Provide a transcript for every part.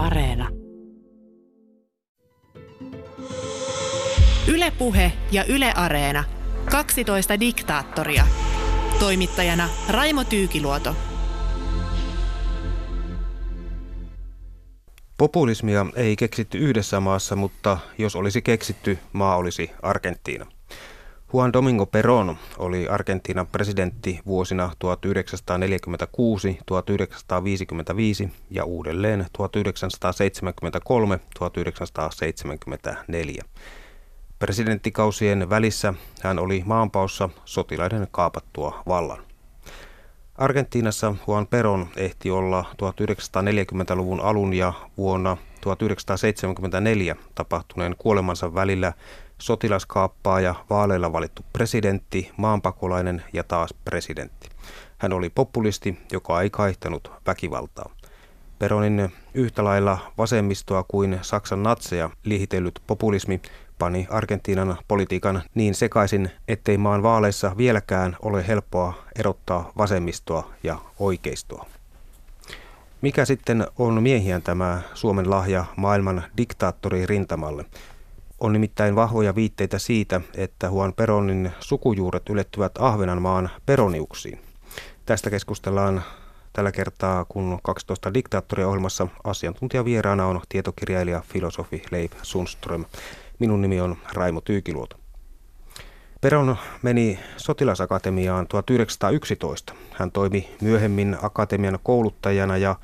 Areena. Ylepuhe ja Yle Areena. 12 diktaattoria. Toimittajana Raimo Tyykiluoto. Populismia ei keksitty yhdessä maassa, mutta jos olisi keksitty, maa olisi Argentiina. Juan Domingo Perón oli Argentiinan presidentti vuosina 1946, 1955 ja uudelleen 1973-1974. Presidenttikausien välissä hän oli maanpaossa sotilaiden kaapattua vallan. Argentiinassa Juan Perón ehti olla 1940-luvun alun ja vuonna 1974 tapahtuneen kuolemansa välillä sotilaskaappaaja, vaaleilla valittu presidentti, maanpakolainen ja taas presidentti. Hän oli populisti, joka ei kaihtanut väkivaltaa. Peronin yhtä lailla vasemmistoa kuin Saksan natseja liihitellyt populismi pani Argentiinan politiikan niin sekaisin, ettei maan vaaleissa vieläkään ole helppoa erottaa vasemmistoa ja oikeistoa. Mikä sitten on miehiään tämä Suomen lahja maailman diktaattori rintamalle? On nimittäin vahvoja viitteitä siitä, että Juan Peronin sukujuuret ylettyvät Ahvenanmaan peroniuksiin. Tästä keskustellaan tällä kertaa, kun 12 diktaattoria ohjelmassa asiantuntijavieraana on tietokirjailija filosofi Leif Sundström. Minun nimi on Raimo Tyykiluoto. Peron meni sotilasakatemiaan 1911. Hän toimi myöhemmin akatemian kouluttajana ja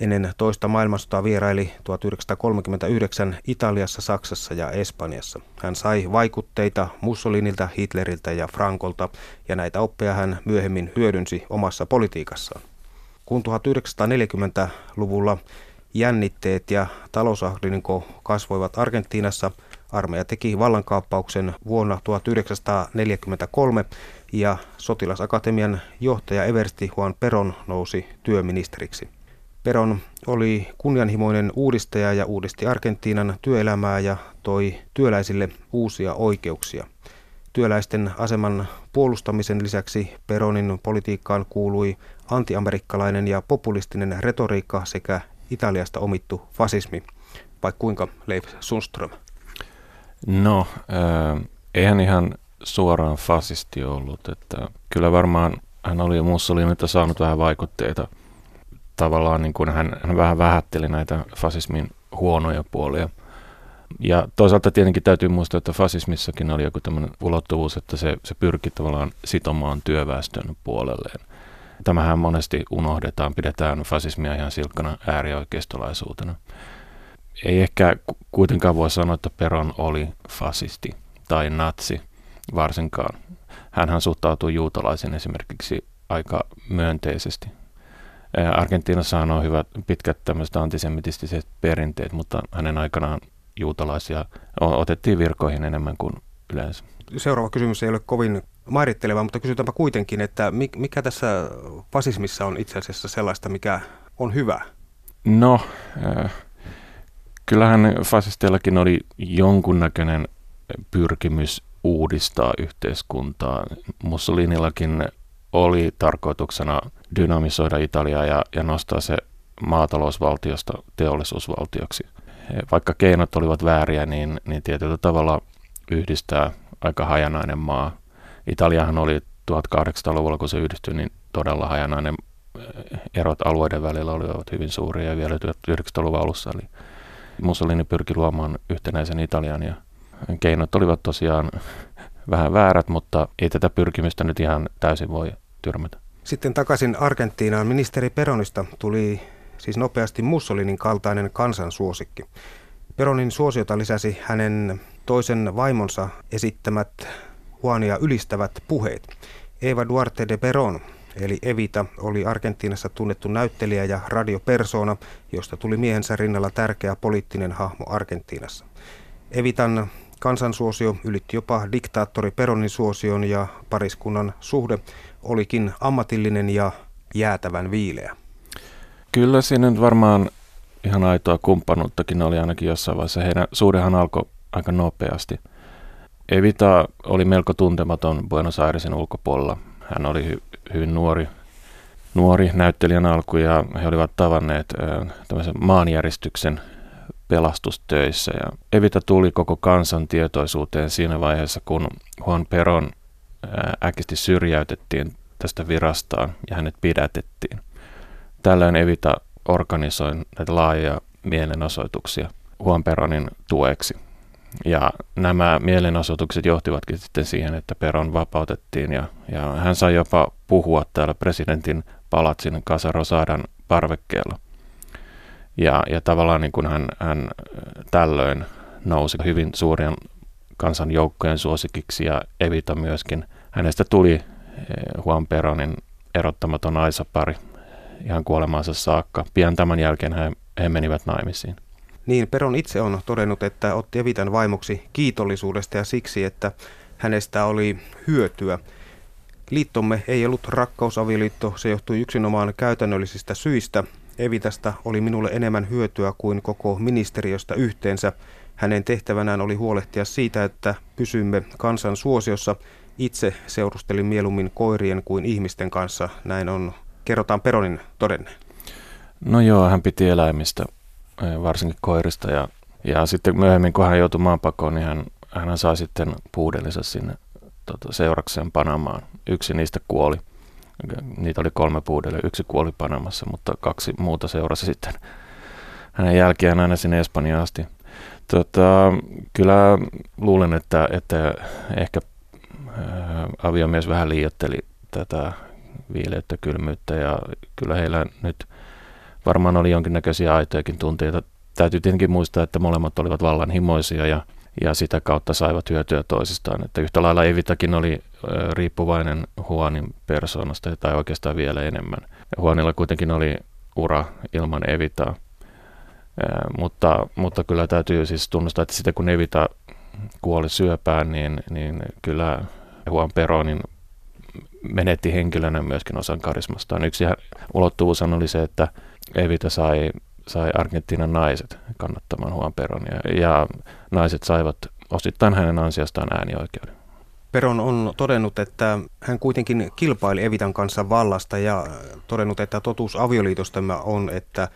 ennen toista maailmansotaa vieraili 1939 Italiassa, Saksassa ja Espanjassa. Hän sai vaikutteita Mussolinilta, Hitleriltä ja Frankolta ja näitä oppeja hän myöhemmin hyödynsi omassa politiikassaan. Kun 1940-luvulla jännitteet ja talousahdinko kasvoivat Argentiinassa, armeija teki vallankaappauksen vuonna 1943 ja sotilasakatemian johtaja Eversti Juan Peron nousi työministeriksi. Peron oli kunnianhimoinen uudistaja ja uudisti Argentiinan työelämää ja toi työläisille uusia oikeuksia. Työläisten aseman puolustamisen lisäksi Peronin politiikkaan kuului antiamerikkalainen ja populistinen retoriikka sekä Italiasta omittu fasismi. Vai kuinka, Leif Sundström? No, äh, eihän ihan suoraan fasisti ollut. Että kyllä varmaan hän oli Mussolinilta saanut vähän vaikutteita – tavallaan niin kuin hän, hän vähän vähätteli näitä fasismin huonoja puolia. Ja toisaalta tietenkin täytyy muistaa, että fasismissakin oli joku tämmöinen ulottuvuus, että se, se pyrki tavallaan sitomaan työväestön puolelleen. Tämähän monesti unohdetaan, pidetään fasismia ihan silkkana äärioikeistolaisuutena. Ei ehkä kuitenkaan voi sanoa, että Peron oli fasisti tai natsi varsinkaan. Hänhän suhtautui juutalaisiin esimerkiksi aika myönteisesti. Argentiinassa on hyvät pitkät tämmöiset antisemitistiset perinteet, mutta hänen aikanaan juutalaisia otettiin virkoihin enemmän kuin yleensä. Seuraava kysymys ei ole kovin mairitteleva, mutta kysytäänpä kuitenkin, että mikä tässä fasismissa on itse asiassa sellaista, mikä on hyvä? No, äh, kyllähän fasisteillakin oli jonkunnäköinen pyrkimys uudistaa yhteiskuntaa. Mussolinillakin oli tarkoituksena dynamisoida Italiaa ja, ja nostaa se maatalousvaltiosta teollisuusvaltioksi. Vaikka keinot olivat vääriä, niin, niin tietyllä tavalla yhdistää aika hajanainen maa. Italiahan oli 1800-luvulla, kun se yhdistyi, niin todella hajanainen erot alueiden välillä olivat hyvin suuria ja vielä 1900-luvun alussa oli Mussolini pyrki luomaan yhtenäisen Italian ja keinot olivat tosiaan vähän väärät, mutta ei tätä pyrkimystä nyt ihan täysin voi tyrmätä. Sitten takaisin Argentiinaan. Ministeri Peronista tuli siis nopeasti Mussolinin kaltainen kansansuosikki. Peronin suosiota lisäsi hänen toisen vaimonsa esittämät huonia ylistävät puheet. Eva Duarte de Peron, eli Evita, oli Argentiinassa tunnettu näyttelijä ja radiopersona, josta tuli miehensä rinnalla tärkeä poliittinen hahmo Argentiinassa. Evitan Kansansuosio ylitti jopa diktaattori Peronin suosion ja pariskunnan suhde olikin ammatillinen ja jäätävän viileä. Kyllä siinä nyt varmaan ihan aitoa kumppanuuttakin oli ainakin jossain vaiheessa. Heidän suhdehan alkoi aika nopeasti. Evita oli melko tuntematon Buenos Airesin ulkopuolella. Hän oli hy- hyvin nuori, nuori näyttelijän alku ja he olivat tavanneet tämmöisen maanjäristyksen pelastustöissä. Ja Evita tuli koko kansan tietoisuuteen siinä vaiheessa, kun Juan Peron äkisti syrjäytettiin tästä virastaan ja hänet pidätettiin. Tällöin Evita organisoi näitä laajoja mielenosoituksia Juan Peronin tueksi. Ja nämä mielenosoitukset johtivatkin sitten siihen, että Peron vapautettiin ja, ja hän sai jopa puhua täällä presidentin palatsin Casa Rosadan parvekkeella. Ja, ja tavallaan niin kuin hän, hän tällöin nousi hyvin suurien kansanjoukkojen suosikiksi ja Evita myöskin. Hänestä tuli eh, Juan Peronin erottamaton aisapari ihan kuolemaansa saakka. Pian tämän jälkeen he, he menivät naimisiin. Niin, Peron itse on todennut, että otti Evitan vaimoksi kiitollisuudesta ja siksi, että hänestä oli hyötyä. Liittomme ei ollut rakkausavioliitto, se johtui yksinomaan käytännöllisistä syistä. Evitasta oli minulle enemmän hyötyä kuin koko ministeriöstä yhteensä. Hänen tehtävänään oli huolehtia siitä, että pysymme kansan suosiossa. Itse seurustelin mieluummin koirien kuin ihmisten kanssa. Näin on, kerrotaan Peronin todenne. No joo, hän piti eläimistä varsinkin koirista. Ja, ja sitten myöhemmin, kun hän joutui maanpakoon, niin hän, hän sai sitten puudellinsa sinne tota, seurakseen Panamaan. Yksi niistä kuoli. Niitä oli kolme puudelle. Yksi kuoli Panamassa, mutta kaksi muuta seurasi sitten hänen jälkeen aina sinne Espanjaan asti. Tota, kyllä luulen, että, että ehkä ää, aviomies vähän liiotteli tätä viileyttä, kylmyyttä ja kyllä heillä nyt – varmaan oli jonkinnäköisiä aitojakin tunteita. Täytyy tietenkin muistaa, että molemmat olivat vallanhimoisia ja, ja sitä kautta saivat hyötyä toisistaan. Että yhtä lailla Evitakin oli riippuvainen Huonin persoonasta tai oikeastaan vielä enemmän. Huonilla kuitenkin oli ura ilman Evitaa. mutta, mutta kyllä täytyy siis tunnustaa, että sitä kun Evita kuoli syöpään, niin, niin kyllä Juan Peronin menetti henkilönä myöskin osan karismastaan. Yksi ulottuvuus oli se, että Evita sai, sai Argentiinan naiset kannattamaan Juan Peronia ja naiset saivat osittain hänen ansiostaan äänioikeuden. Peron on todennut, että hän kuitenkin kilpaili Evitan kanssa vallasta ja todennut, että totuus avioliitostamme on, että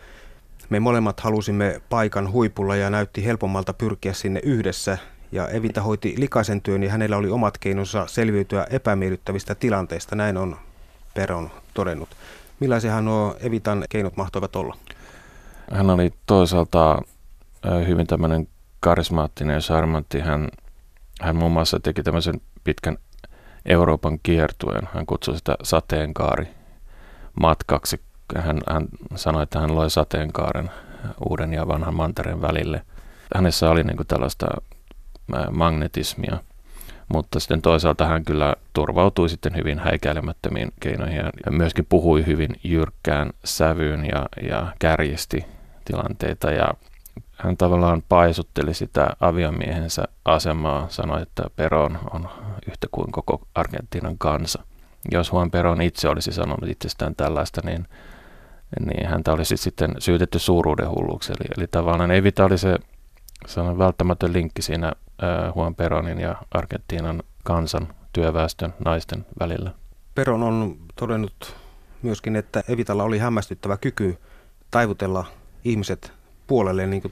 me molemmat halusimme paikan huipulla ja näytti helpommalta pyrkiä sinne yhdessä. Ja Evita hoiti likaisen työn ja hänellä oli omat keinonsa selviytyä epämiellyttävistä tilanteista, näin on Peron todennut. Millaisia nuo Evitan keinot mahtoivat olla? Hän oli toisaalta hyvin tämmöinen karismaattinen ja. Hän, hän muun muassa teki tämmöisen pitkän Euroopan kiertueen. Hän kutsui sitä sateenkaari matkaksi. Hän, hän sanoi, että hän loi sateenkaaren uuden ja vanhan mantereen välille. Hänessä oli niin tällaista magnetismia – mutta sitten toisaalta hän kyllä turvautui sitten hyvin häikäilemättömiin keinoihin ja myöskin puhui hyvin jyrkkään sävyyn ja, ja kärjisti tilanteita ja hän tavallaan paisutteli sitä aviomiehensä asemaa, sanoi, että Peron on yhtä kuin koko Argentiinan kansa. Jos Juan Peron itse olisi sanonut itsestään tällaista, niin, niin häntä olisi sitten syytetty suuruuden hulluksi. Eli, eli tavallaan Evita oli se sellainen välttämätön linkki siinä Juan Peronin ja Argentiinan kansan, työväestön, naisten välillä. Peron on todennut myöskin, että Evitalla oli hämmästyttävä kyky taivutella ihmiset puolelle, niin kuin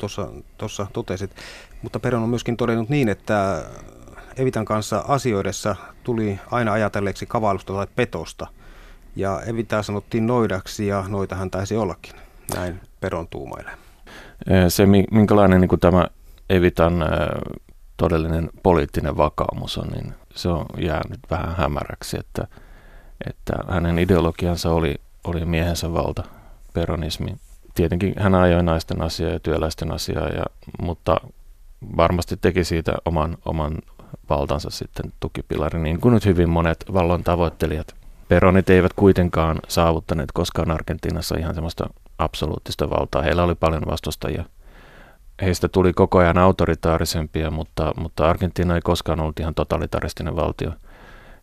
tuossa totesit. Mutta Peron on myöskin todennut niin, että Evitan kanssa asioidessa tuli aina ajatelleeksi kavallusta tai petosta. Ja Evita sanottiin noidaksi ja noita hän taisi ollakin. Näin Peron tuumailee. Se, minkälainen niin kuin tämä Evitan todellinen poliittinen vakaumus on, niin se on jäänyt vähän hämäräksi, että, että hänen ideologiansa oli, oli miehensä valta, peronismi. Tietenkin hän ajoi naisten asiaa ja työläisten asiaa, ja, mutta varmasti teki siitä oman, oman valtansa sitten tukipilari, niin kuin nyt hyvin monet vallan tavoittelijat. Peronit eivät kuitenkaan saavuttaneet koskaan Argentiinassa ihan semmoista absoluuttista valtaa. Heillä oli paljon vastustajia heistä tuli koko ajan autoritaarisempia, mutta, mutta Argentiina ei koskaan ollut ihan totalitaristinen valtio.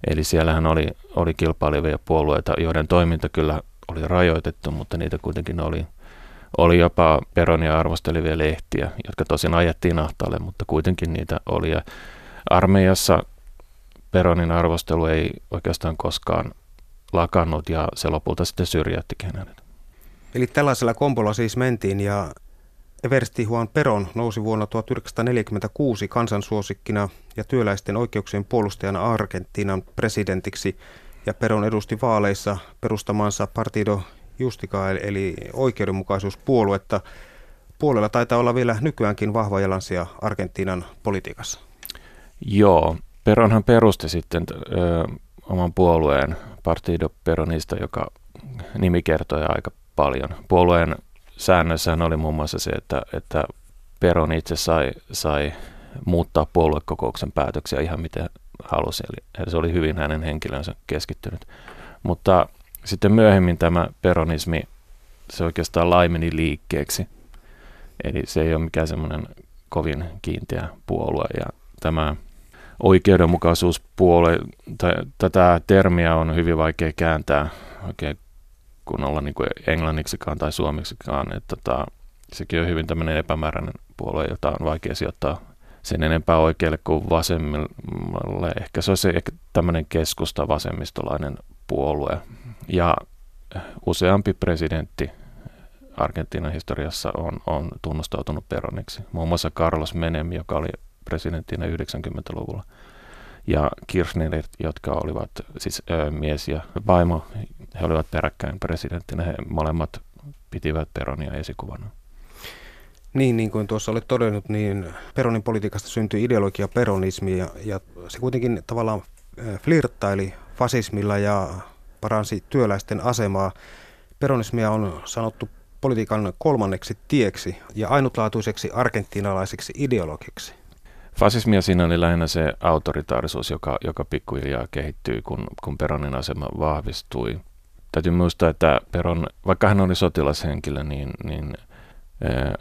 Eli siellähän oli, oli kilpailevia puolueita, joiden toiminta kyllä oli rajoitettu, mutta niitä kuitenkin oli. Oli jopa Peronia arvostelivia lehtiä, jotka tosin ajettiin ahtaalle, mutta kuitenkin niitä oli. Ja armeijassa Peronin arvostelu ei oikeastaan koskaan lakannut ja se lopulta sitten syrjäyttikin hänet. Eli tällaisella kombolla siis mentiin ja Eversti Juan Peron nousi vuonna 1946 kansansuosikkina ja työläisten oikeuksien puolustajana Argentiinan presidentiksi ja Peron edusti vaaleissa perustamansa Partido Justica eli oikeudenmukaisuuspuoluetta. Puolella taitaa olla vielä nykyäänkin vahva jalansia Argentiinan politiikassa. Joo, Peronhan perusti sitten ö, oman puolueen Partido Peronista, joka nimi kertoo aika paljon. Puolueen säännössähän oli muun muassa se, että, että Peron itse sai, sai muuttaa puoluekokouksen päätöksiä ihan miten halusi. Eli se oli hyvin hänen henkilönsä keskittynyt. Mutta sitten myöhemmin tämä peronismi, se oikeastaan laimeni liikkeeksi. Eli se ei ole mikään semmoinen kovin kiinteä puolue. Ja tämä oikeudenmukaisuuspuolue, tai tätä termiä on hyvin vaikea kääntää oikein kunnolla niin kuin englanniksikaan tai suomiksikaan. Että tota, sekin on hyvin tämmöinen epämääräinen puolue, jota on vaikea sijoittaa sen enempää oikealle kuin vasemmalle. Ehkä se olisi ehkä tämmöinen keskusta vasemmistolainen puolue. Ja useampi presidentti Argentiinan historiassa on, on tunnustautunut peroniksi. Muun muassa Carlos Menem, joka oli presidenttinä 90-luvulla. Ja Kirchner, jotka olivat siis ö, mies ja vaimo, he olivat peräkkäin presidenttinä. He molemmat pitivät Peronia esikuvana. Niin, niin kuin tuossa olet todennut, niin Peronin politiikasta syntyi ideologia peronismi ja, ja se kuitenkin tavallaan flirttaili fasismilla ja paransi työläisten asemaa. Peronismia on sanottu politiikan kolmanneksi tieksi ja ainutlaatuiseksi argentinalaiseksi ideologiksi. Fasismia siinä oli lähinnä se autoritaarisuus, joka, joka pikkuhiljaa kehittyy, kun, kun Peronin asema vahvistui. Täytyy muistaa, että Peron, vaikka hän oli sotilashenkilö, niin, niin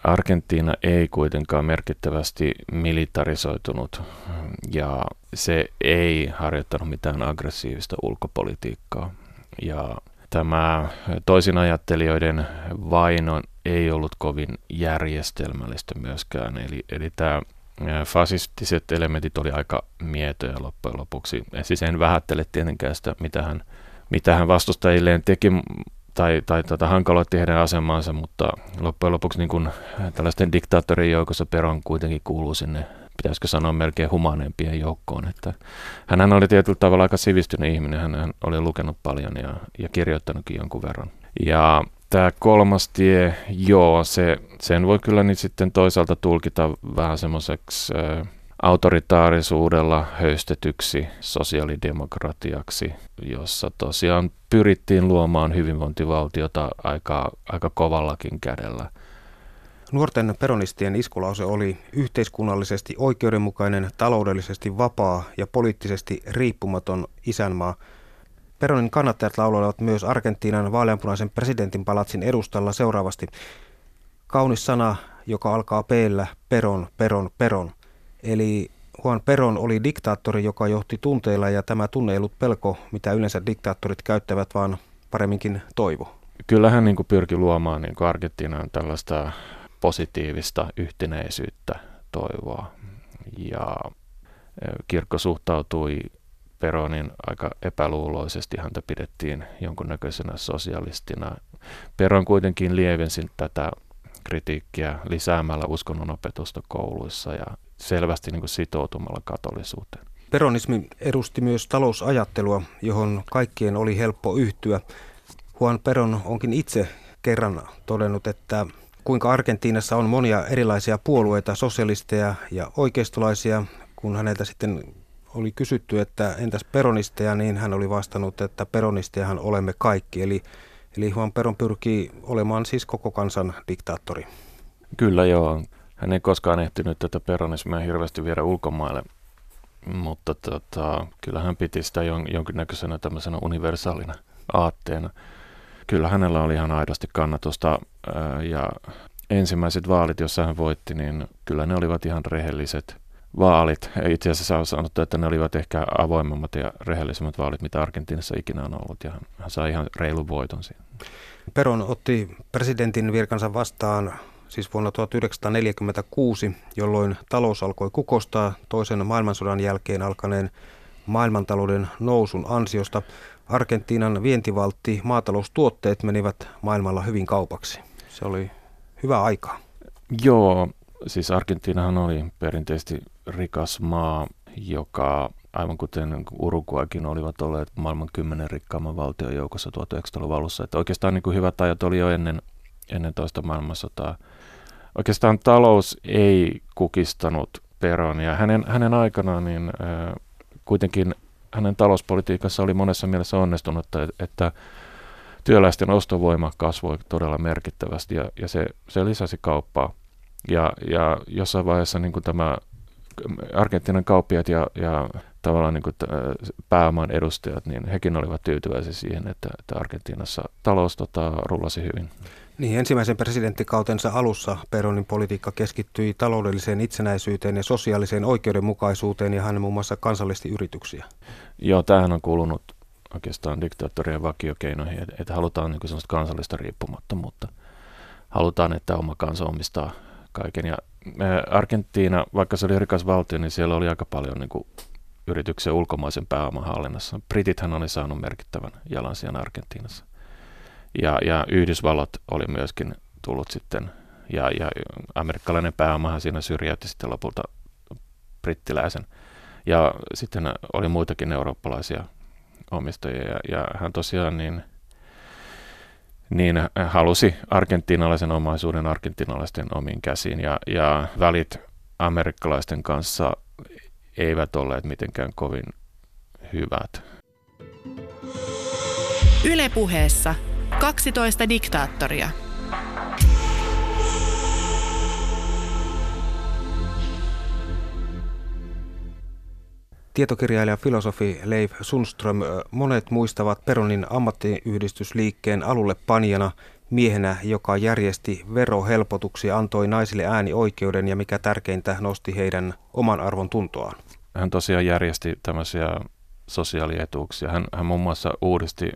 Argentiina ei kuitenkaan merkittävästi militarisoitunut ja se ei harjoittanut mitään aggressiivista ulkopolitiikkaa. Ja tämä toisinajattelijoiden vaino ei ollut kovin järjestelmällistä myöskään. Eli, eli tämä fasistiset elementit oli aika mietoja loppujen lopuksi. Siis en vähättele tietenkään sitä, mitä hän, mitä hän vastustajilleen teki, tai, tai tota, hankaloitti heidän asemaansa, mutta loppujen lopuksi niin kun, tällaisten diktaattorien joukossa Peron kuitenkin kuuluu sinne, pitäisikö sanoa melkein humaneempien joukkoon. Että hän oli tietyllä tavalla aika sivistynyt ihminen, hän, oli lukenut paljon ja, ja kirjoittanutkin jonkun verran. Ja tämä kolmas tie, joo, se, sen voi kyllä nyt sitten toisaalta tulkita vähän semmoiseksi autoritaarisuudella höystetyksi sosiaalidemokratiaksi, jossa tosiaan pyrittiin luomaan hyvinvointivaltiota aika, aika kovallakin kädellä. Nuorten peronistien iskulause oli yhteiskunnallisesti oikeudenmukainen, taloudellisesti vapaa ja poliittisesti riippumaton isänmaa. Peronin kannattajat lauloivat myös Argentiinan vaaleanpunaisen presidentin palatsin edustalla seuraavasti. Kaunis sana, joka alkaa p peron, peron, peron. Eli Juan Peron oli diktaattori, joka johti tunteilla ja tämä tunne ei ollut pelko, mitä yleensä diktaattorit käyttävät, vaan paremminkin toivo. Kyllä hän niin pyrki luomaan niin kuin Argentiinaan tällaista positiivista yhtenäisyyttä, toivoa. Ja kirkko suhtautui Peronin aika epäluuloisesti, häntä pidettiin jonkunnäköisenä sosialistina. Peron kuitenkin lievensi tätä kritiikkiä lisäämällä uskonnonopetusta kouluissa ja selvästi niin kuin sitoutumalla katolisuuteen. Peronismi edusti myös talousajattelua, johon kaikkien oli helppo yhtyä. Juan Peron onkin itse kerran todennut, että kuinka Argentiinassa on monia erilaisia puolueita, sosialisteja ja oikeistolaisia. Kun häneltä sitten oli kysytty, että entäs peronisteja, niin hän oli vastannut, että peronistejahan olemme kaikki. Eli, eli Juan Peron pyrkii olemaan siis koko kansan diktaattori. Kyllä joo. Hän ei koskaan ehtinyt tätä peronismia hirveästi viedä ulkomaille, mutta tota, kyllä hän piti sitä jon, jonkinnäköisenä tämmöisenä universaalina aatteena. Kyllä hänellä oli ihan aidosti kannatusta ja ensimmäiset vaalit, joissa hän voitti, niin kyllä ne olivat ihan rehelliset vaalit. Itse asiassa on sanottu, että ne olivat ehkä avoimemmat ja rehellisemmät vaalit, mitä Argentiinassa ikinä on ollut, ja hän sai ihan reilun voiton siinä. Peron otti presidentin virkansa vastaan siis vuonna 1946, jolloin talous alkoi kukostaa toisen maailmansodan jälkeen alkaneen maailmantalouden nousun ansiosta. Argentiinan vientivaltti maataloustuotteet menivät maailmalla hyvin kaupaksi. Se oli hyvä aika. Joo, siis Argentiinahan oli perinteisesti rikas maa, joka aivan kuten Uruguaykin olivat olleet maailman kymmenen rikkaamman valtion joukossa 1900-luvun alussa. Että oikeastaan niin kuin hyvät ajat oli jo ennen, ennen toista maailmansotaa. Oikeastaan talous ei kukistanut Peronia. Hänen, hänen aikanaan niin, äh, kuitenkin hänen talouspolitiikassa oli monessa mielessä onnistunut, että työläisten ostovoima kasvoi todella merkittävästi ja, ja se, se lisäsi kauppaa. Ja, ja jossain vaiheessa niin kuin tämä Argentiinan kauppiat ja, ja tavallaan niin kuin pääoman edustajat, niin hekin olivat tyytyväisiä siihen, että, että Argentiinassa talous tota, rullasi hyvin. Niin, ensimmäisen presidenttikautensa alussa Peronin politiikka keskittyi taloudelliseen itsenäisyyteen ja sosiaaliseen oikeudenmukaisuuteen ja hän muun muassa kansallisti yrityksiä. Joo, tämähän on kuulunut oikeastaan diktaattorien vakiokeinoihin, että, että halutaan niin sellaista kansallista riippumattomuutta. Halutaan, että oma kansa omistaa kaiken. Ja Argentiina, vaikka se oli rikas valtio, niin siellä oli aika paljon niin kuin yrityksen ulkomaisen pääoman hallinnassa. Britithän oli saanut merkittävän jalansijan Argentiinassa. Ja, ja Yhdysvallat oli myöskin tullut sitten, ja, ja amerikkalainen pääomahan siinä syrjäytti sitten lopulta brittiläisen. Ja sitten oli muitakin eurooppalaisia omistajia, ja, ja hän tosiaan niin, niin halusi argentinalaisen omaisuuden argentinalaisten omiin käsiin, ja, ja välit amerikkalaisten kanssa eivät olleet mitenkään kovin hyvät. Ylepuheessa 12 diktaattoria. Tietokirjailija filosofi Leif Sundström, monet muistavat Peronin ammattiyhdistysliikkeen alulle panjana miehenä, joka järjesti verohelpotuksia, antoi naisille äänioikeuden ja mikä tärkeintä, nosti heidän oman arvon tuntoaan. Hän tosiaan järjesti tämmöisiä sosiaalietuuksia. Hän, hän muun muassa uudisti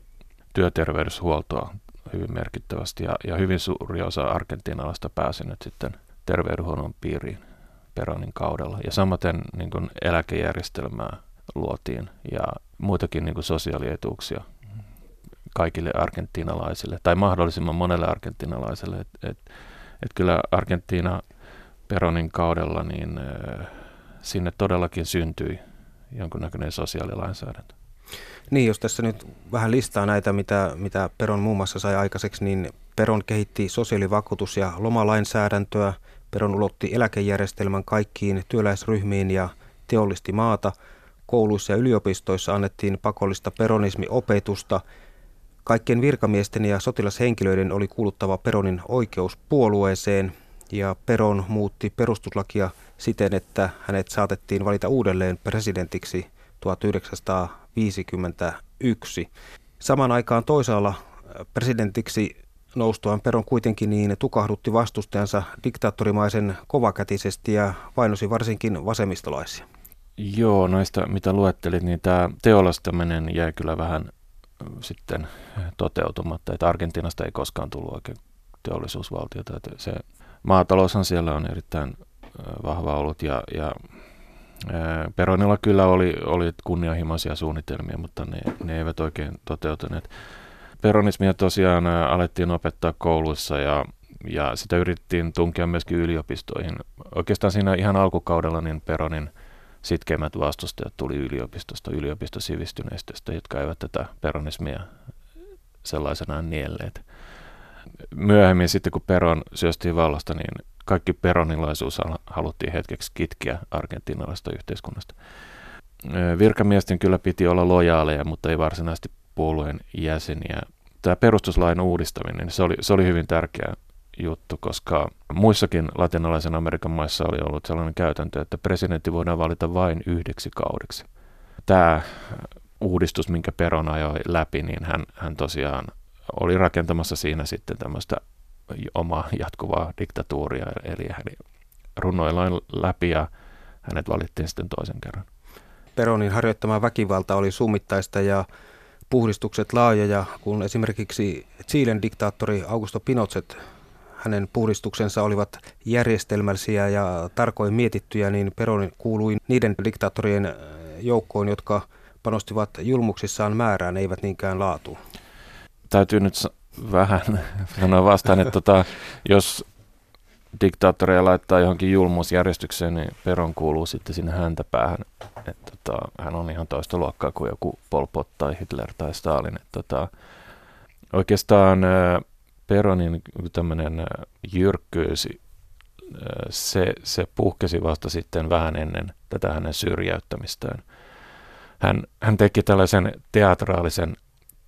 työterveyshuoltoa hyvin merkittävästi ja, ja hyvin suuri osa argentinalaista pääsi nyt sitten terveydenhuollon piiriin Peronin kaudella. Ja samaten niin kuin eläkejärjestelmää luotiin ja muitakin niin kuin sosiaalietuuksia kaikille argentinalaisille tai mahdollisimman monelle argentinalaiselle. Et, et, et kyllä Argentiina Peronin kaudella niin sinne todellakin syntyi jonkunnäköinen sosiaalilainsäädäntö. Niin, jos tässä nyt vähän listaa näitä, mitä, mitä Peron muun muassa sai aikaiseksi, niin Peron kehitti sosiaalivakuutus- ja lomalainsäädäntöä. Peron ulotti eläkejärjestelmän kaikkiin työläisryhmiin ja teollisti maata. Kouluissa ja yliopistoissa annettiin pakollista peronismiopetusta. Kaikkien virkamiesten ja sotilashenkilöiden oli kuuluttava Peronin oikeuspuolueeseen ja Peron muutti perustuslakia siten, että hänet saatettiin valita uudelleen presidentiksi 1951. Saman aikaan toisaalla äh, presidentiksi noustuaan Peron kuitenkin niin tukahdutti vastustajansa diktaattorimaisen kovakätisesti ja vainosi varsinkin vasemmistolaisia. Joo, noista mitä luettelit, niin tämä teollistaminen jäi kyllä vähän sitten toteutumatta, että Argentiinasta ei koskaan tullut oikein teollisuusvaltiota. Että se maataloushan siellä on erittäin vahva ollut ja, ja Peronilla kyllä oli, oli kunnianhimoisia suunnitelmia, mutta ne, ne eivät oikein toteutuneet. Peronismia tosiaan alettiin opettaa kouluissa ja, ja sitä yritettiin tunkea myöskin yliopistoihin. Oikeastaan siinä ihan alkukaudella niin Peronin sitkeimmät vastustajat tuli yliopistosta, yliopistosivistyneistöstä, jotka eivät tätä peronismia sellaisenaan nielleet. Myöhemmin sitten kun Peron syöstiin vallasta, niin kaikki peronilaisuus haluttiin hetkeksi kitkiä argentinalaista yhteiskunnasta. Virkamiesten kyllä piti olla lojaaleja, mutta ei varsinaisesti puolueen jäseniä. Tämä perustuslain uudistaminen, se oli, se oli hyvin tärkeä juttu, koska muissakin latinalaisen Amerikan maissa oli ollut sellainen käytäntö, että presidentti voidaan valita vain yhdeksi kaudeksi. Tämä uudistus, minkä Peron ajoi läpi, niin hän, hän tosiaan oli rakentamassa siinä sitten tämmöistä omaa jatkuvaa diktatuuria, eli hän runoillaan läpi ja hänet valittiin sitten toisen kerran. Peronin harjoittama väkivalta oli summittaista ja puhdistukset laajoja, kun esimerkiksi Chilen diktaattori Augusto Pinochet, hänen puhdistuksensa olivat järjestelmällisiä ja tarkoin mietittyjä, niin Peronin kuului niiden diktaattorien joukkoon, jotka panostivat julmuksissaan määrään, eivät niinkään laatuun. Täytyy nyt vähän sanoa vastaan, että tota, jos diktaattoreja laittaa johonkin julmuusjärjestykseen, niin Peron kuuluu sitten sinne häntä päähän. että tota, hän on ihan toista luokkaa kuin joku Pol Pot tai Hitler tai Stalin. Et, tota, oikeastaan Peronin tämmöinen jyrkkyys, se, se puhkesi vasta sitten vähän ennen tätä hänen syrjäyttämistään. Hän, hän teki tällaisen teatraalisen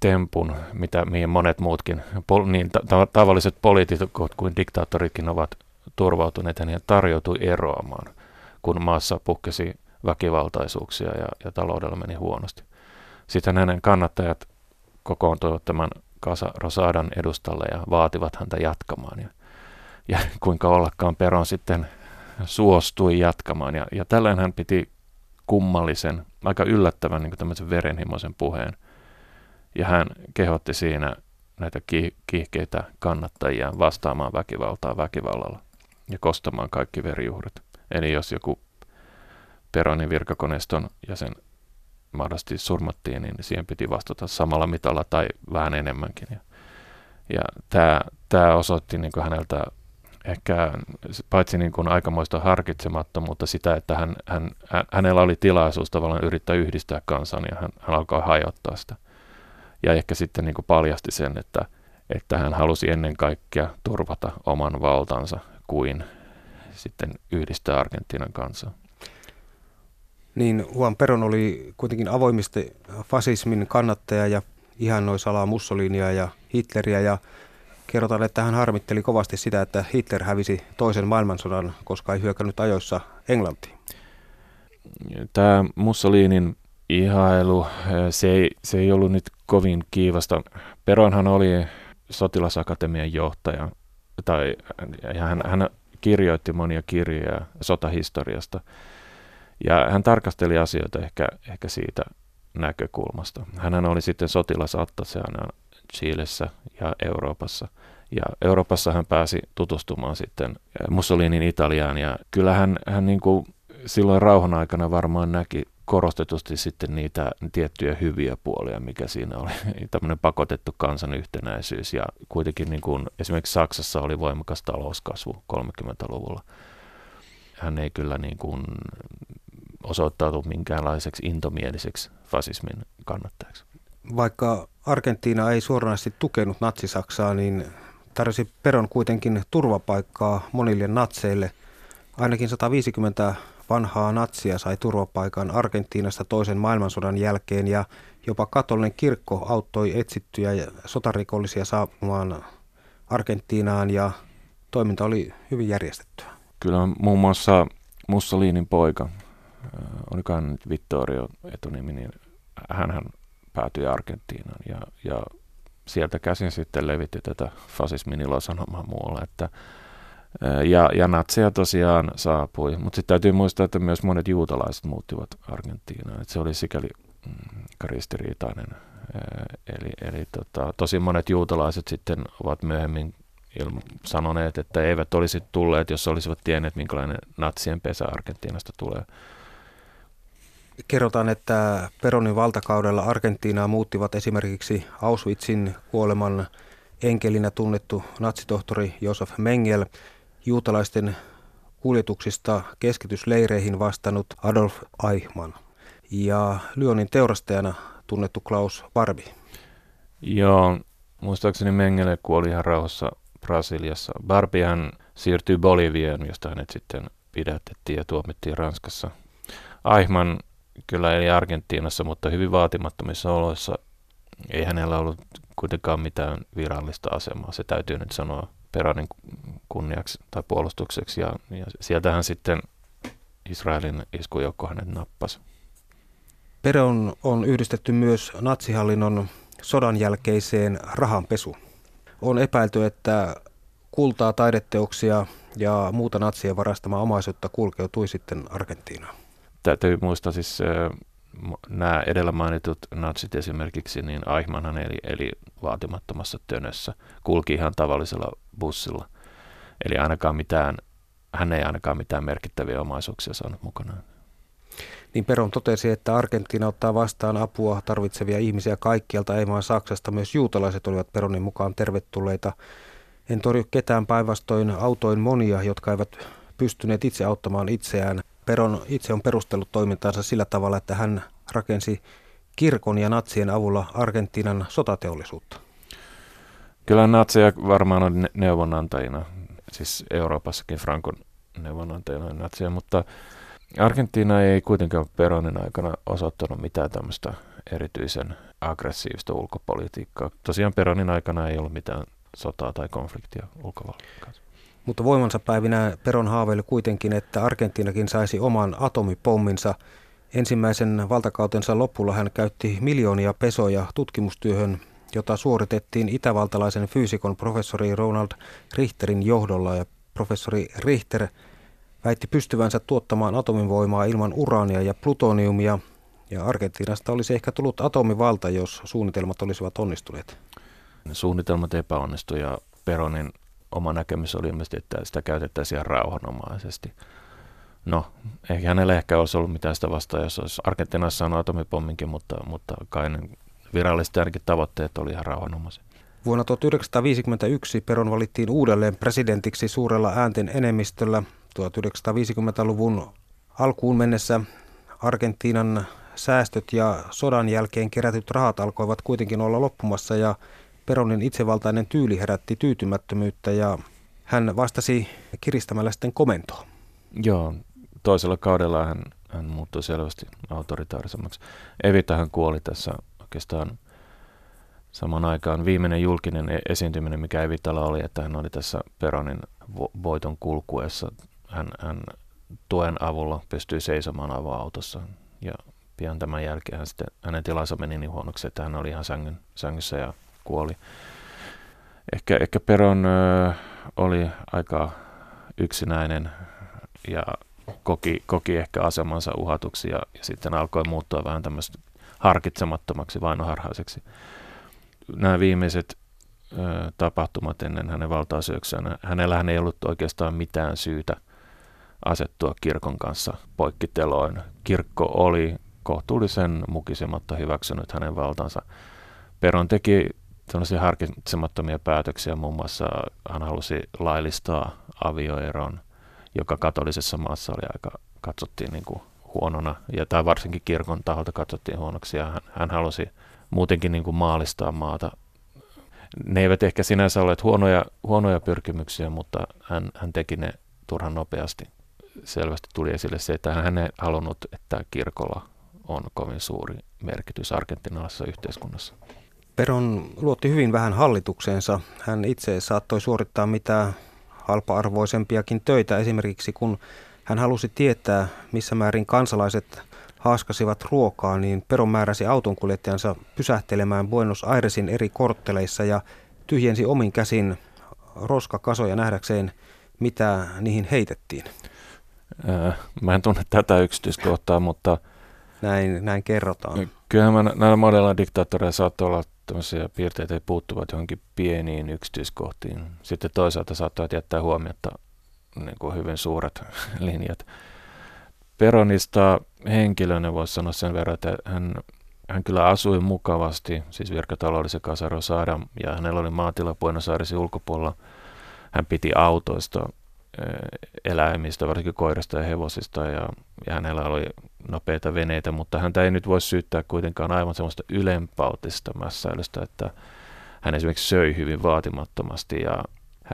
tempun, mitä, mihin monet muutkin, pol, niin ta- tavalliset poliitikot kuin diktaattoritkin ovat turvautuneet, hän tarjoutui eroamaan, kun maassa puhkesi väkivaltaisuuksia ja, ja taloudella meni huonosti. Sitten hänen kannattajat kokoontuivat tämän Casa Rosadan edustalle ja vaativat häntä jatkamaan. Ja, ja kuinka ollakaan Peron sitten suostui jatkamaan. Ja, ja tällöin hän piti kummallisen, aika yllättävän niin verenhimoisen puheen. Ja hän kehotti siinä näitä kiihkeitä kannattajia vastaamaan väkivaltaa väkivallalla ja kostamaan kaikki verijuhret. Eli jos joku Peronin virkakoneiston jäsen mahdollisesti surmattiin, niin siihen piti vastata samalla mitalla tai vähän enemmänkin. Ja, ja tämä, tämä osoitti niin kuin häneltä ehkä paitsi niin kuin aikamoista harkitsemattomuutta sitä, että hän, hän, hänellä oli tilaisuus tavallaan yrittää yhdistää kansan ja hän, hän alkoi hajottaa sitä. Ja ehkä sitten niin kuin paljasti sen, että, että hän halusi ennen kaikkea turvata oman valtansa kuin sitten yhdistää Argentiinan kansaa. Niin Juan Peron oli kuitenkin avoimesti fasismin kannattaja ja ihannoi salaa Mussolinia ja Hitleriä ja kerrotaan, että hän harmitteli kovasti sitä, että Hitler hävisi toisen maailmansodan, koska ei hyökännyt ajoissa Englantiin. Tämä Mussolinin ihailu, se ei, se ei ollut nyt kovin kiivasta. Peronhan oli sotilasakatemian johtaja, tai, hän, hän kirjoitti monia kirjoja sotahistoriasta. Ja hän tarkasteli asioita ehkä, ehkä siitä näkökulmasta. Hän oli sitten sotilasattaseana Chilessä ja Euroopassa. Ja Euroopassa hän pääsi tutustumaan sitten Mussolinin Italiaan ja kyllä hän, hän niin kuin silloin rauhan aikana varmaan näki korostetusti sitten niitä tiettyjä hyviä puolia, mikä siinä oli. Tämmöinen pakotettu kansan yhtenäisyys ja kuitenkin niin kuin esimerkiksi Saksassa oli voimakas talouskasvu 30-luvulla. Hän ei kyllä niin kuin osoittautu minkäänlaiseksi intomieliseksi fasismin kannattajaksi. Vaikka Argentiina ei suoranaisesti tukenut natsisaksaa, niin tarjosi Peron kuitenkin turvapaikkaa monille natseille. Ainakin 150 vanhaa natsia sai turvapaikan Argentiinasta toisen maailmansodan jälkeen ja jopa katolinen kirkko auttoi etsittyjä sotarikollisia saapumaan Argentiinaan ja toiminta oli hyvin järjestettyä. Kyllä muun muassa Mussolinin poika, olikohan nyt Vittorio etunimi, niin hän päätyi Argentiinaan ja, ja sieltä käsin sitten levitti tätä fasismin ilosanomaa muualle, että ja, ja natseja tosiaan saapui, mutta sitten täytyy muistaa, että myös monet juutalaiset muuttivat Argentiinaan, että se oli sikäli mm. Eli, eli tota, tosi monet juutalaiset sitten ovat myöhemmin ilma, sanoneet, että eivät olisi tulleet, jos olisivat tienneet, minkälainen natsien pesä Argentiinasta tulee. Kerrotaan, että Peronin valtakaudella Argentiinaa muuttivat esimerkiksi Auschwitzin kuoleman enkelinä tunnettu natsitohtori Josef Mengel, juutalaisten kuljetuksista keskitysleireihin vastannut Adolf Eichmann ja Lyonin teurastajana tunnettu Klaus Barbie. Joo, muistaakseni Mengele kuoli ihan rauhassa Brasiliassa. Barbiehan siirtyi Boliviaan, josta hänet sitten pidätettiin ja tuomittiin Ranskassa. Eichmann kyllä eli Argentiinassa, mutta hyvin vaatimattomissa oloissa. Ei hänellä ollut kuitenkaan mitään virallista asemaa, se täytyy nyt sanoa Peronin kunniaksi tai puolustukseksi. Ja, ja sieltähän sitten Israelin iskujoukko hänet nappasi. Peron on yhdistetty myös natsihallinnon sodan jälkeiseen rahanpesu. On epäilty, että kultaa, taideteoksia ja muuta natsien varastamaa omaisuutta kulkeutui sitten Argentiinaan täytyy muistaa siis nämä edellä mainitut natsit esimerkiksi, niin Eichmannhan eli, eli vaatimattomassa tönössä, kulki ihan tavallisella bussilla. Eli ainakaan mitään, hän ei ainakaan mitään merkittäviä omaisuuksia saanut mukanaan. niin Peron totesi, että Argentiina ottaa vastaan apua tarvitsevia ihmisiä kaikkialta, ei vain Saksasta. Myös juutalaiset olivat Peronin mukaan tervetulleita. En torju ketään päinvastoin autoin monia, jotka eivät pystyneet itse auttamaan itseään. Peron itse on perustellut toimintaansa sillä tavalla, että hän rakensi kirkon ja natsien avulla Argentiinan sotateollisuutta. Kyllä natseja varmaan on neuvonantajina, siis Euroopassakin Frankon neuvonantajina natseja, mutta Argentiina ei kuitenkaan Peronin aikana osoittanut mitään tämmöistä erityisen aggressiivista ulkopolitiikkaa. Tosiaan Peronin aikana ei ollut mitään sotaa tai konfliktia ulkovallan kanssa. Mutta voimansa päivinä Peron haaveili kuitenkin, että Argentiinakin saisi oman atomipomminsa. Ensimmäisen valtakautensa lopulla hän käytti miljoonia pesoja tutkimustyöhön, jota suoritettiin itävaltalaisen fyysikon professori Ronald Richterin johdolla. Ja professori Richter väitti pystyvänsä tuottamaan atomivoimaa ilman uraania ja plutoniumia. Ja Argentiinasta olisi ehkä tullut atomivalta, jos suunnitelmat olisivat onnistuneet. Suunnitelmat epäonnistuivat ja Peronin oma näkemys oli ilmeisesti, että sitä käytettäisiin rauhanomaisesti. No, ehkä hänellä ehkä olisi ollut mitään sitä vastaan, jos olisi Argentiinassa saanut atomipomminkin, mutta, mutta kai virallisesti ainakin tavoitteet oli ihan rauhanomaisia. Vuonna 1951 Peron valittiin uudelleen presidentiksi suurella äänten enemmistöllä. 1950-luvun alkuun mennessä Argentiinan säästöt ja sodan jälkeen kerätyt rahat alkoivat kuitenkin olla loppumassa ja Peronin itsevaltainen tyyli herätti tyytymättömyyttä ja hän vastasi kiristämällä sitten komentoa. Joo, toisella kaudella hän, hän muuttui selvästi autoritaarisemmaksi. Evitahan kuoli tässä oikeastaan saman aikaan. Viimeinen julkinen e- esiintyminen, mikä Evitalla oli, että hän oli tässä Peronin vo- voiton kulkuessa. Hän, hän tuen avulla pystyi seisomaan avoautossa ja pian tämän jälkeen hän sitten, hänen tilansa meni niin huonoksi, että hän oli ihan sängyn, sängyssä ja kuoli. Ehkä, ehkä Peron ö, oli aika yksinäinen ja koki, koki ehkä asemansa uhatuksi ja, ja sitten alkoi muuttua vähän tämmöistä harkitsemattomaksi, vainoharhaiseksi. Nämä viimeiset ö, tapahtumat ennen hänen valtausyöksyään, hänellä ei ollut oikeastaan mitään syytä asettua kirkon kanssa poikkiteloin. Kirkko oli kohtuullisen mukisematta hyväksynyt hänen valtansa. Peron teki sellaisia harkitsemattomia päätöksiä. Muun muassa hän halusi laillistaa avioeron, joka katolisessa maassa oli aika, katsottiin niin kuin huonona, ja tai varsinkin kirkon taholta katsottiin huonoksi, ja hän, hän halusi muutenkin niin kuin maalistaa maata. Ne eivät ehkä sinänsä ole huonoja, huonoja pyrkimyksiä, mutta hän, hän teki ne turhan nopeasti. Selvästi tuli esille se, että hän ei halunnut, että kirkolla on kovin suuri merkitys argentinalaisessa yhteiskunnassa. Peron luotti hyvin vähän hallitukseensa. Hän itse saattoi suorittaa mitä halpa-arvoisempiakin töitä, esimerkiksi kun hän halusi tietää, missä määrin kansalaiset haaskasivat ruokaa, niin Peron määräsi autonkuljettajansa pysähtelemään Buenos Airesin eri kortteleissa ja tyhjensi omin käsin roskakasoja nähdäkseen, mitä niihin heitettiin. Äh, mä en tunne tätä yksityiskohtaa, mutta... Näin, näin kerrotaan. Kyllähän näillä modella diktaattoreilla saattaa olla tämmöisiä piirteitä puuttuvat johonkin pieniin yksityiskohtiin. Sitten toisaalta saattavat jättää huomiota niin kuin hyvin suuret linjat. Peronista henkilönä voisi sanoa sen verran, että hän, hän kyllä asui mukavasti, siis virkataloudellisen kasaro saada, ja hänellä oli maatila Buenos ulkopuolella. Hän piti autoista, eh, eläimistä, varsinkin koirista ja hevosista, ja, ja hänellä oli nopeita veneitä, mutta häntä ei nyt voi syyttää kuitenkaan aivan semmoista ylenpaltista mässäilystä, että hän esimerkiksi söi hyvin vaatimattomasti ja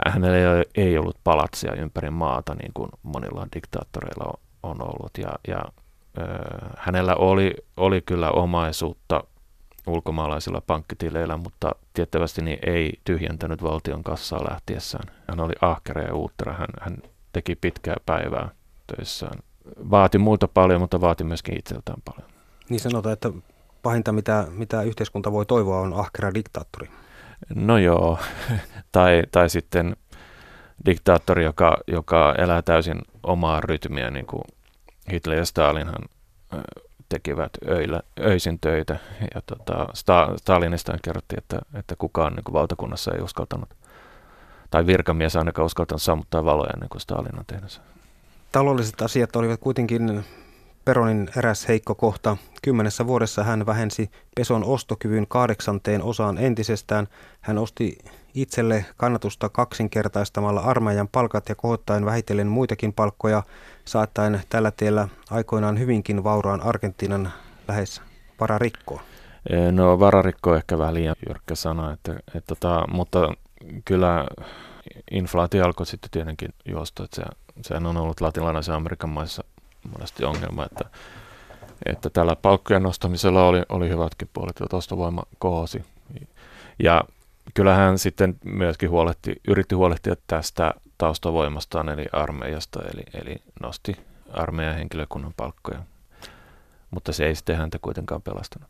hänellä ei ollut palatsia ympäri maata niin kuin monilla diktaattoreilla on ollut ja, ja ö, hänellä oli, oli kyllä omaisuutta ulkomaalaisilla pankkitileillä, mutta tiettävästi niin ei tyhjentänyt valtion kassaa lähtiessään. Hän oli ahkera ja uuttera. Hän, hän teki pitkää päivää töissään vaati muuta paljon, mutta vaati myöskin itseltään paljon. Niin sanotaan, että pahinta mitä, mitä yhteiskunta voi toivoa on ahkera diktaattori. No joo, tai, tai sitten diktaattori, joka, joka elää täysin omaa rytmiä, niin kuin Hitler ja Stalinhan tekivät öillä, öisin töitä. Ja tota, Stalinista kerrottiin, että, että kukaan niin kuin valtakunnassa ei uskaltanut, tai virkamies ainakaan uskaltanut sammuttaa valoja niin kuin Stalin on tehnyt taloudelliset asiat olivat kuitenkin Peronin eräs heikko kohta. Kymmenessä vuodessa hän vähensi peson ostokyvyn kahdeksanteen osaan entisestään. Hän osti itselle kannatusta kaksinkertaistamalla armeijan palkat ja kohottaen vähitellen muitakin palkkoja, saattaen tällä tiellä aikoinaan hyvinkin vauraan Argentiinan lähes vararikkoa. No vararikko on ehkä vähän liian jyrkkä sana, että, että, tota, mutta kyllä inflaatio alkoi sitten tietenkin juosta, että se, sehän on ollut latinalaisen Amerikan maissa monesti ongelma, että, että tällä palkkojen nostamisella oli, oli hyvätkin puolet, että ostovoima kohosi. Ja kyllähän sitten myöskin huolehti, yritti huolehtia tästä taustavoimastaan eli armeijasta, eli, eli nosti armeijan henkilökunnan palkkoja. Mutta se ei sitten häntä kuitenkaan pelastanut.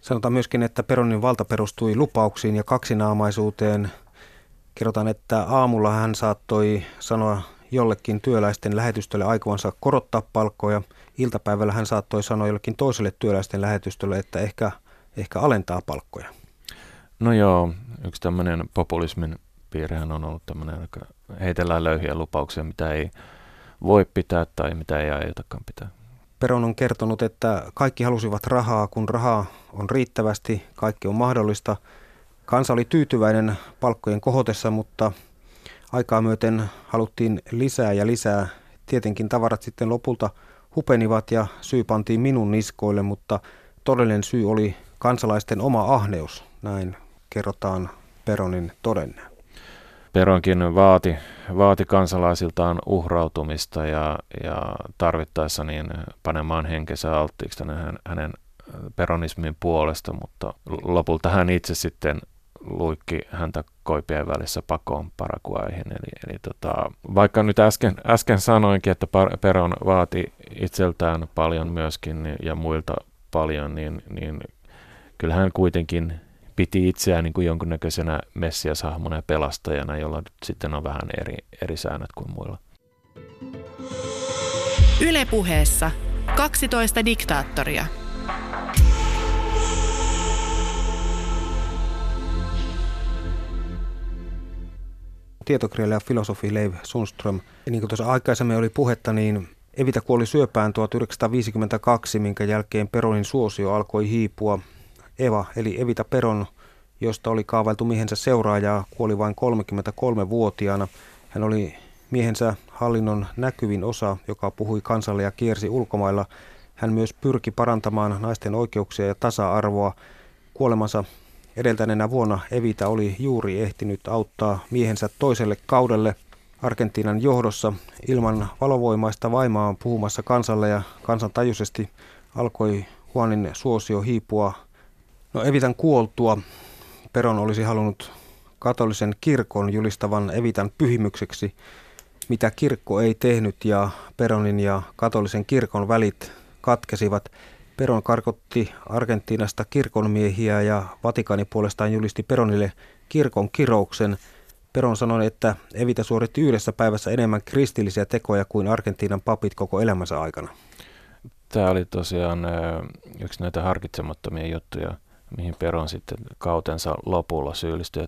Sanotaan myöskin, että Peronin valta perustui lupauksiin ja kaksinaamaisuuteen. Kerrotaan, että aamulla hän saattoi sanoa jollekin työläisten lähetystölle aikovansa korottaa palkkoja. Iltapäivällä hän saattoi sanoa jollekin toiselle työläisten lähetystölle, että ehkä, ehkä alentaa palkkoja. No joo, yksi tämmöinen populismin piirrehän on ollut tämmöinen, että heitellään löyhiä lupauksia, mitä ei voi pitää tai mitä ei aiotakaan pitää. Peron on kertonut, että kaikki halusivat rahaa, kun rahaa on riittävästi, kaikki on mahdollista. Kansa oli tyytyväinen palkkojen kohotessa, mutta aikaa myöten haluttiin lisää ja lisää. Tietenkin tavarat sitten lopulta hupenivat ja syy pantiin minun niskoille, mutta todellinen syy oli kansalaisten oma ahneus, näin kerrotaan Peronin todenneen. Peronkin vaati, vaati kansalaisiltaan uhrautumista ja, ja tarvittaessa niin panemaan henkensä alttiiksi hänen peronismin puolesta, mutta lopulta hän itse sitten luikki häntä koipien välissä pakoon Paraguayhin. Eli, eli tota, vaikka nyt äsken, äsken sanoinkin, että Peron vaati itseltään paljon myöskin ja muilta paljon, niin, niin kyllähän kuitenkin piti itseään niin kuin jonkunnäköisenä messiashahmona ja pelastajana, jolla sitten on vähän eri, eri säännöt kuin muilla. Ylepuheessa 12 diktaattoria. Tietokirjailija ja filosofi Leiv Sundström. Ja niin kuin tuossa aikaisemmin oli puhetta, niin Evita kuoli syöpään 1952, minkä jälkeen Peronin suosio alkoi hiipua. Eva, eli Evita Peron, josta oli kaavailtu miehensä seuraajaa, kuoli vain 33-vuotiaana. Hän oli miehensä hallinnon näkyvin osa, joka puhui kansalle ja kiersi ulkomailla. Hän myös pyrki parantamaan naisten oikeuksia ja tasa-arvoa. Kuolemansa edeltäneenä vuonna Evita oli juuri ehtinyt auttaa miehensä toiselle kaudelle Argentiinan johdossa ilman valovoimaista vaimaa puhumassa kansalle ja kansantajuisesti alkoi Juanin suosio hiipua No Evitan kuoltua Peron olisi halunnut katolisen kirkon julistavan Evitan pyhimykseksi, mitä kirkko ei tehnyt ja Peronin ja katolisen kirkon välit katkesivat. Peron karkotti Argentiinasta kirkonmiehiä ja Vatikaani puolestaan julisti Peronille kirkon kirouksen. Peron sanoi, että Evita suoritti yhdessä päivässä enemmän kristillisiä tekoja kuin Argentiinan papit koko elämänsä aikana. Tämä oli tosiaan yksi näitä harkitsemattomia juttuja mihin Peron sitten kautensa lopulla syyllistyi.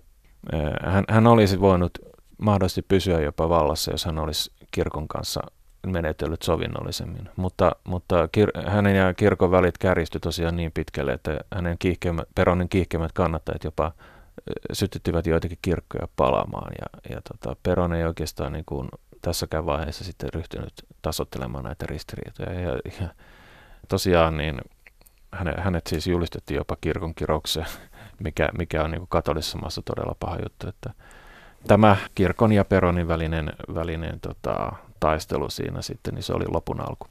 Hän, hän olisi voinut mahdollisesti pysyä jopa vallassa, jos hän olisi kirkon kanssa menetellyt sovinnollisemmin. Mutta, mutta kir, hänen ja kirkon välit kärjistyi tosiaan niin pitkälle, että hänen kiihkemät, Peronin kiihkemät kannattajat jopa sytyttivät joitakin kirkkoja palaamaan. Ja, ja tota, Peron ei oikeastaan niin kuin tässäkään vaiheessa sitten ryhtynyt tasottelemaan näitä ristiriitoja. Ja, ja tosiaan niin hänet siis julistettiin jopa kirkon kiroukseen, mikä, mikä on niin katolisessa maassa todella paha juttu. Että tämä kirkon ja Peronin välinen, välinen tota, taistelu siinä sitten, niin se oli lopun alku.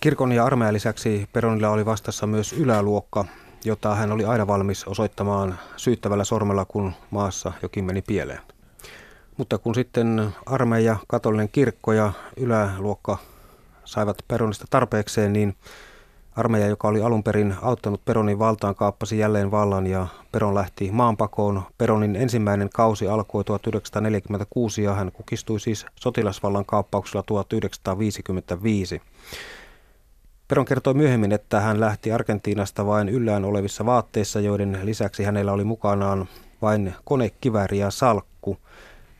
Kirkon ja armeijan lisäksi Peronilla oli vastassa myös yläluokka, jota hän oli aina valmis osoittamaan syyttävällä sormella, kun maassa jokin meni pieleen. Mutta kun sitten armeija, katolinen kirkko ja yläluokka saivat Peronista tarpeekseen, niin Armeija, joka oli alun perin auttanut Peronin valtaan, kaappasi jälleen vallan ja Peron lähti maanpakoon. Peronin ensimmäinen kausi alkoi 1946 ja hän kukistui siis sotilasvallan kaappauksella 1955. Peron kertoi myöhemmin, että hän lähti Argentiinasta vain yllään olevissa vaatteissa, joiden lisäksi hänellä oli mukanaan vain konekivääri ja salkku.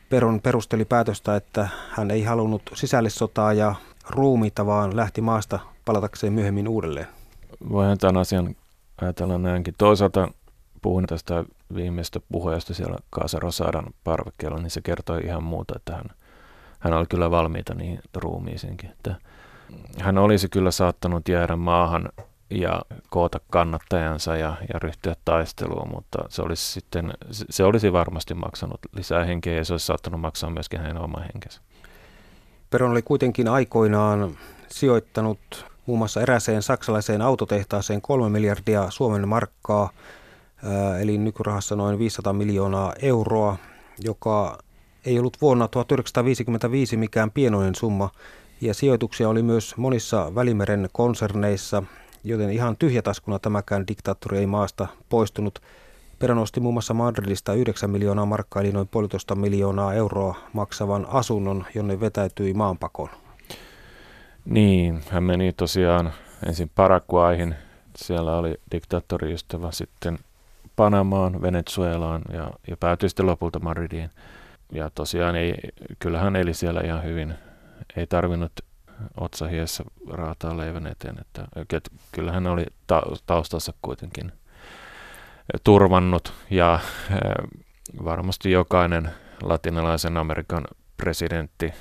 Peron perusteli päätöstä, että hän ei halunnut sisällissotaa ja ruumiita, vaan lähti maasta palatakseen myöhemmin uudelleen. Voihan tämän asian ajatella näinkin. Toisaalta puhuin tästä viimeistä puheesta siellä Kaasa Rosadan parvekkeella, niin se kertoi ihan muuta, että hän, hän oli kyllä valmiita niin ruumiisinkin. Että hän olisi kyllä saattanut jäädä maahan ja koota kannattajansa ja, ja ryhtyä taisteluun, mutta se olisi, sitten, se olisi varmasti maksanut lisää henkeä ja se olisi saattanut maksaa myöskin hänen oma henkensä. Peron oli kuitenkin aikoinaan sijoittanut muun muassa eräseen saksalaiseen autotehtaaseen 3 miljardia Suomen markkaa, eli nykyrahassa noin 500 miljoonaa euroa, joka ei ollut vuonna 1955 mikään pienoinen summa, ja sijoituksia oli myös monissa Välimeren konserneissa, joten ihan tyhjätaskuna tämäkään diktaattori ei maasta poistunut. Perä nosti muun muassa Madridista 9 miljoonaa markkaa, eli noin puolitoista miljoonaa euroa maksavan asunnon, jonne vetäytyi maanpakoon. Niin, hän meni tosiaan ensin Paraguayhin, siellä oli diktaattoriystävä, sitten Panamaan, Venezuelaan ja, ja päätyi sitten lopulta Madridiin. Ja tosiaan ei, kyllähän eli siellä ihan hyvin. Ei tarvinnut otsahiessä raataa leivän eteen. Että, että kyllähän oli ta- taustassa kuitenkin turvannut ja varmasti jokainen latinalaisen Amerikan presidentti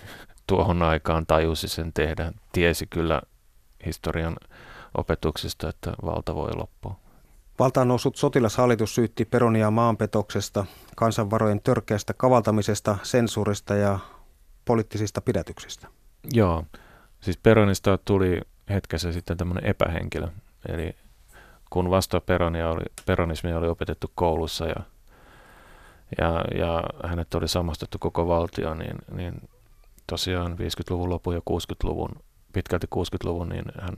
tuohon aikaan tajusi sen tehdä. Tiesi kyllä historian opetuksista, että valta voi loppua. Valtaan noussut sotilashallitus syytti Peronia maanpetoksesta, kansanvarojen törkeästä kavaltamisesta, sensuurista ja poliittisista pidätyksistä. Joo, siis Peronista tuli hetkessä sitten tämmöinen epähenkilö. Eli kun vasta Peronia oli, peronismia oli opetettu koulussa ja, ja, ja hänet oli samastettu koko valtio, niin, niin tosiaan 50-luvun lopun ja 60-luvun, pitkälti 60-luvun, niin hän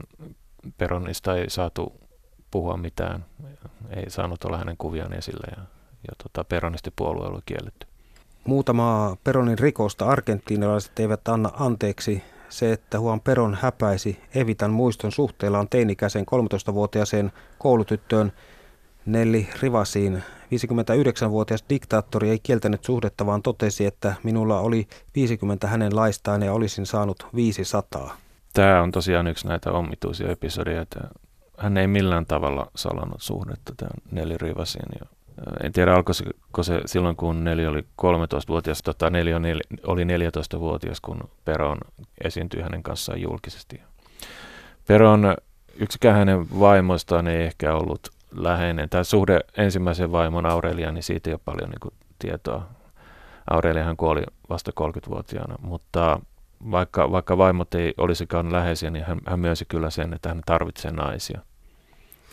Peronista ei saatu puhua mitään. Ei saanut olla hänen kuviaan esillä ja, ja tota, peronistipuolue oli kielletty. Muutama Peronin rikosta argentiinalaiset eivät anna anteeksi. Se, että Juan Peron häpäisi Evitan muiston suhteella on teinikäisen 13-vuotiaaseen koulutyttöön Nelli Rivasiin. 59-vuotias diktaattori ei kieltänyt suhdetta, vaan totesi, että minulla oli 50 hänen laistaan ja olisin saanut 500. Tämä on tosiaan yksi näitä omituisia episodeja, että hän ei millään tavalla salannut suhdetta tämän Nelly Rivasiin. Ja en tiedä, alkoiko se silloin, kun Neli oli 13-vuotias, tota, Neli oli 14-vuotias, kun Peron esiintyi hänen kanssaan julkisesti. Peron, yksikään hänen vaimoistaan ei ehkä ollut läheinen. Tämä suhde ensimmäisen vaimon Aurelia, niin siitä ei ole paljon niin kuin, tietoa. Aureliahan kuoli vasta 30-vuotiaana, mutta vaikka, vaikka vaimot ei olisikaan läheisiä, niin hän, hän myönsi kyllä sen, että hän tarvitsee naisia.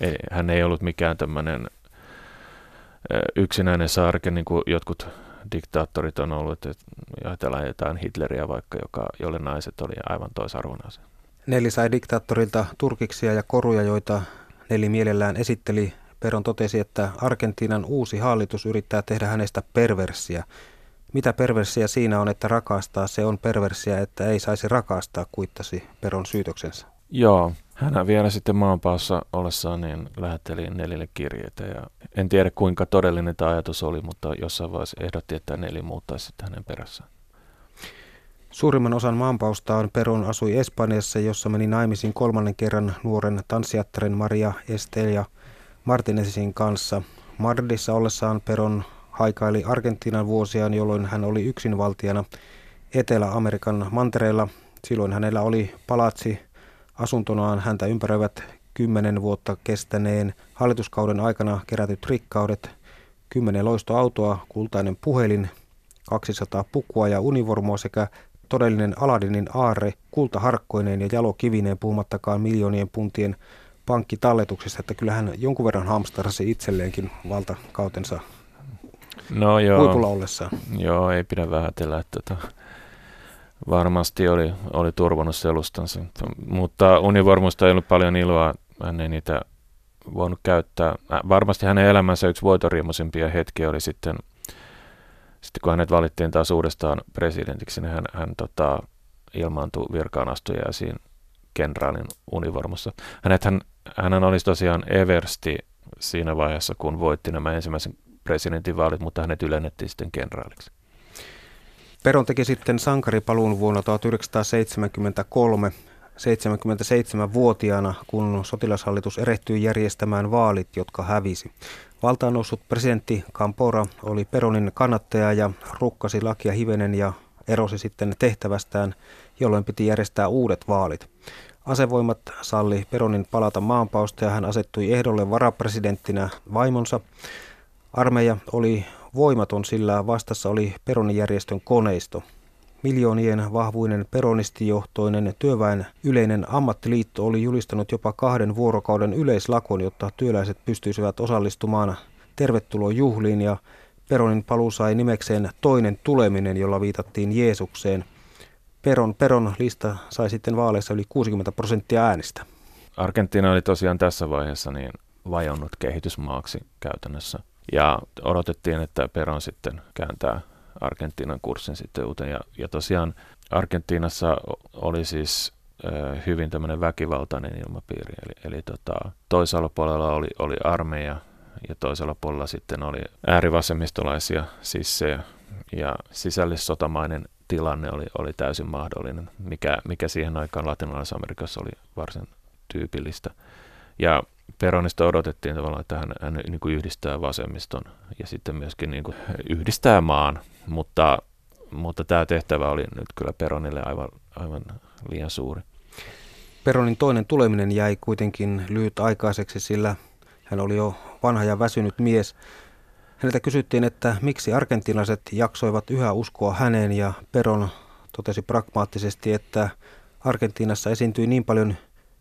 Ei, hän ei ollut mikään tämmöinen yksinäinen saarke, niin kuin jotkut diktaattorit on ollut, että ajatellaan jotain Hitleriä vaikka, joka, jolle naiset oli aivan toisarvon asia. Neli sai diktaattorilta turkiksia ja koruja, joita Neli mielellään esitteli. Peron totesi, että Argentiinan uusi hallitus yrittää tehdä hänestä perversiä. Mitä perversiä siinä on, että rakastaa? Se on perversiä, että ei saisi rakastaa, kuittasi Peron syytöksensä. Joo, hän vielä sitten maanpaossa ollessaan niin lähetteli Nelille kirjeitä ja en tiedä kuinka todellinen tämä ajatus oli, mutta jossain vaiheessa ehdotti, että Neli muuttaisi sitten hänen perässään. Suurimman osan maanpaustaan Peron asui Espanjassa, jossa meni naimisiin kolmannen kerran nuoren tanssiattaren Maria Estelia Martinezin kanssa. Madridissa ollessaan Peron haikaili Argentiinan vuosiaan, jolloin hän oli yksinvaltiana Etelä-Amerikan mantereella. Silloin hänellä oli palatsi asuntonaan häntä ympäröivät kymmenen vuotta kestäneen hallituskauden aikana kerätyt rikkaudet, kymmenen loistoautoa, kultainen puhelin, 200 pukua ja univormua sekä todellinen Aladinin aarre kultaharkkoineen ja jalokivineen puhumattakaan miljoonien puntien pankkitalletuksesta, että kyllähän jonkun verran hamsterasi itselleenkin valtakautensa no joo, huipulla ollessaan. Joo, ei pidä vähätellä, että tota, varmasti oli, oli turvannut selustansa. Mutta univormusta ei ollut paljon iloa, hän ei niitä voinut käyttää. Varmasti hänen elämänsä yksi voitoriemosimpia hetkiä oli sitten, sitten kun hänet valittiin taas uudestaan presidentiksi, niin hän, hän tota, ilmaantui virkaan astujaisiin kenraalin univormussa. Hänet, hän, hän olisi tosiaan eversti siinä vaiheessa, kun voitti nämä ensimmäisen presidentinvaalit, mutta hänet ylennettiin sitten kenraaliksi. Peron teki sitten sankaripaluun vuonna 1973. 77-vuotiaana, kun sotilashallitus erehtyi järjestämään vaalit, jotka hävisi. Valtaan noussut presidentti Campora oli Peronin kannattaja ja rukkasi lakia hivenen ja erosi sitten tehtävästään, jolloin piti järjestää uudet vaalit. Asevoimat salli Peronin palata maanpausta ja hän asettui ehdolle varapresidenttinä vaimonsa. Armeija oli voimaton, sillä vastassa oli Peronin järjestön koneisto. Miljoonien vahvuinen peronistijohtoinen työväen yleinen ammattiliitto oli julistanut jopa kahden vuorokauden yleislakon, jotta työläiset pystyisivät osallistumaan tervetulojuhliin ja Peronin paluu sai nimekseen toinen tuleminen, jolla viitattiin Jeesukseen. Peron, Peron lista sai sitten vaaleissa yli 60 prosenttia äänistä. Argentiina oli tosiaan tässä vaiheessa niin vajonnut kehitysmaaksi käytännössä. Ja odotettiin, että Peron sitten kääntää Argentiinan kurssin sitten uuteen. Ja, ja tosiaan Argentiinassa oli siis äh, hyvin tämmöinen väkivaltainen ilmapiiri. Eli, eli tota, toisella puolella oli, oli armeija ja toisella puolella sitten oli äärivasemmistolaisia sissejä ja sisällissotamainen tilanne oli, oli täysin mahdollinen, mikä, mikä siihen aikaan latinalaisessa Amerikassa oli varsin tyypillistä. Ja Peronista odotettiin tavallaan, että hän, hän niin kuin yhdistää vasemmiston ja sitten myöskin niin kuin yhdistää maan, mutta, mutta tämä tehtävä oli nyt kyllä Peronille aivan, aivan liian suuri. Peronin toinen tuleminen jäi kuitenkin lyhytaikaiseksi, sillä hän oli jo vanha ja väsynyt mies. Häneltä kysyttiin, että miksi argentinalaiset jaksoivat yhä uskoa häneen ja Peron totesi pragmaattisesti, että Argentiinassa esiintyi niin paljon